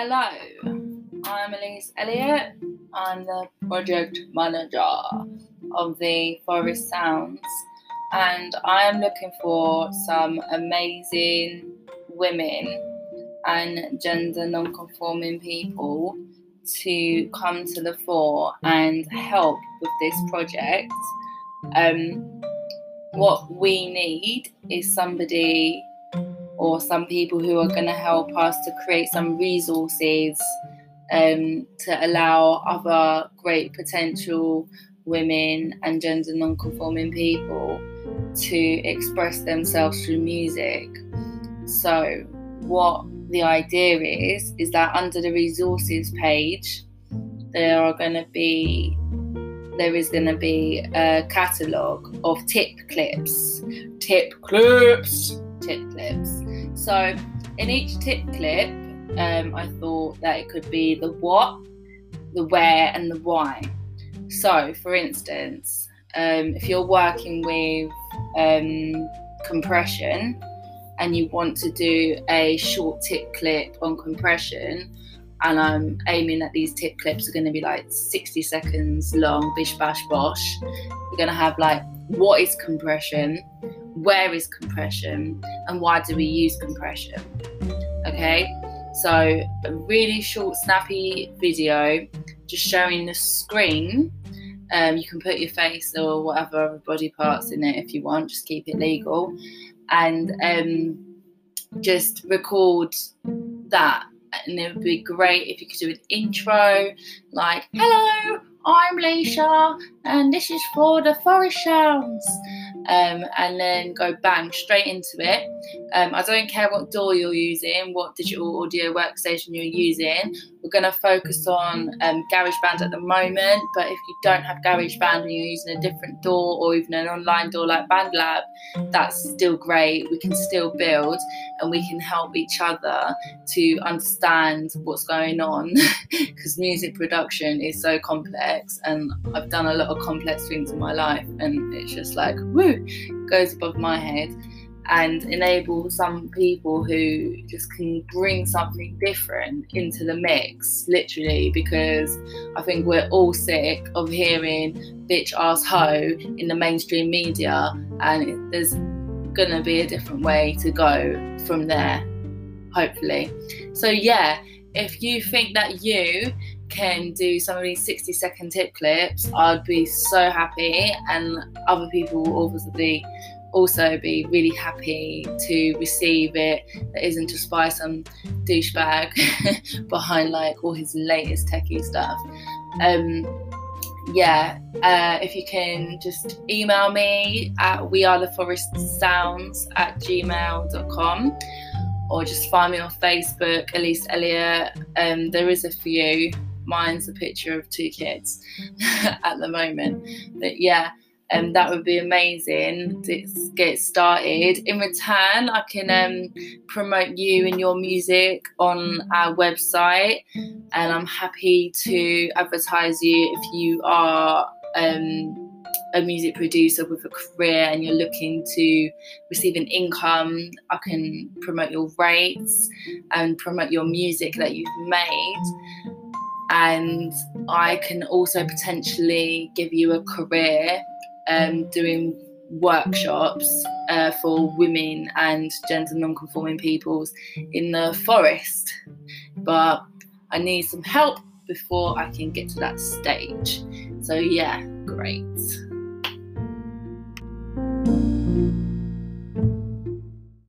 Hello, I'm Ellese Elliott. I'm the project manager of the Forest Sounds, and I am looking for some amazing women and gender non conforming people to come to the fore and help with this project. Um, what we need is somebody or some people who are going to help us to create some resources um, to allow other great potential women and gender non-conforming people to express themselves through music. So, what the idea is is that under the resources page, there are going to be there is going to be a catalogue of tip clips, tip clips, tip clips. So in each tip clip, um, I thought that it could be the what, the where, and the why. So, for instance, um, if you're working with um, compression and you want to do a short tip clip on compression, and I'm aiming that these tip clips are going to be like 60 seconds long, bish bash bosh. You're going to have like what is compression, where is compression, and why do we use compression? Okay, so a really short, snappy video just showing the screen. Um, you can put your face or whatever other body parts in it if you want, just keep it legal, and um, just record that and it would be great if you could do an intro like, Hello, I'm Leisha, and this is for the Forest Sounds um, and then go bang straight into it. Um, I don't care what DAW you're using, what digital audio workstation you're using. We're going to focus on um, GarageBand at the moment, but if you don't have GarageBand and you're using a different DAW or even an online DAW like BandLab, that's still great. We can still build and we can help each other to understand what's going on because music production is so complex and I've done a lot of complex things in my life and it's just like, woo, goes above my head and enable some people who just can bring something different into the mix, literally, because I think we're all sick of hearing bitch ass hoe in the mainstream media, and there's gonna be a different way to go from there, hopefully. So, yeah, if you think that you can do some of these 60 second tip clips, I'd be so happy, and other people will obviously also be really happy to receive it that isn't just by some douchebag behind like all his latest techie stuff. Um, yeah, uh, if you can just email me at we are the forest sounds at gmail.com or just find me on Facebook, Ellese Elliott. Um, there is a few mine's a picture of two kids at the moment. But yeah, um, that would be amazing to get started. In return, I can um, promote you and your music on our website, and I'm happy to advertise you if you are. Um, a music producer with a career and you're looking to receive an income, I can promote your rates and promote your music that you've made and I can also potentially give you a career um, doing workshops uh, for women and gender non-conforming peoples in the forest. But I need some help before I can get to that stage. So yeah great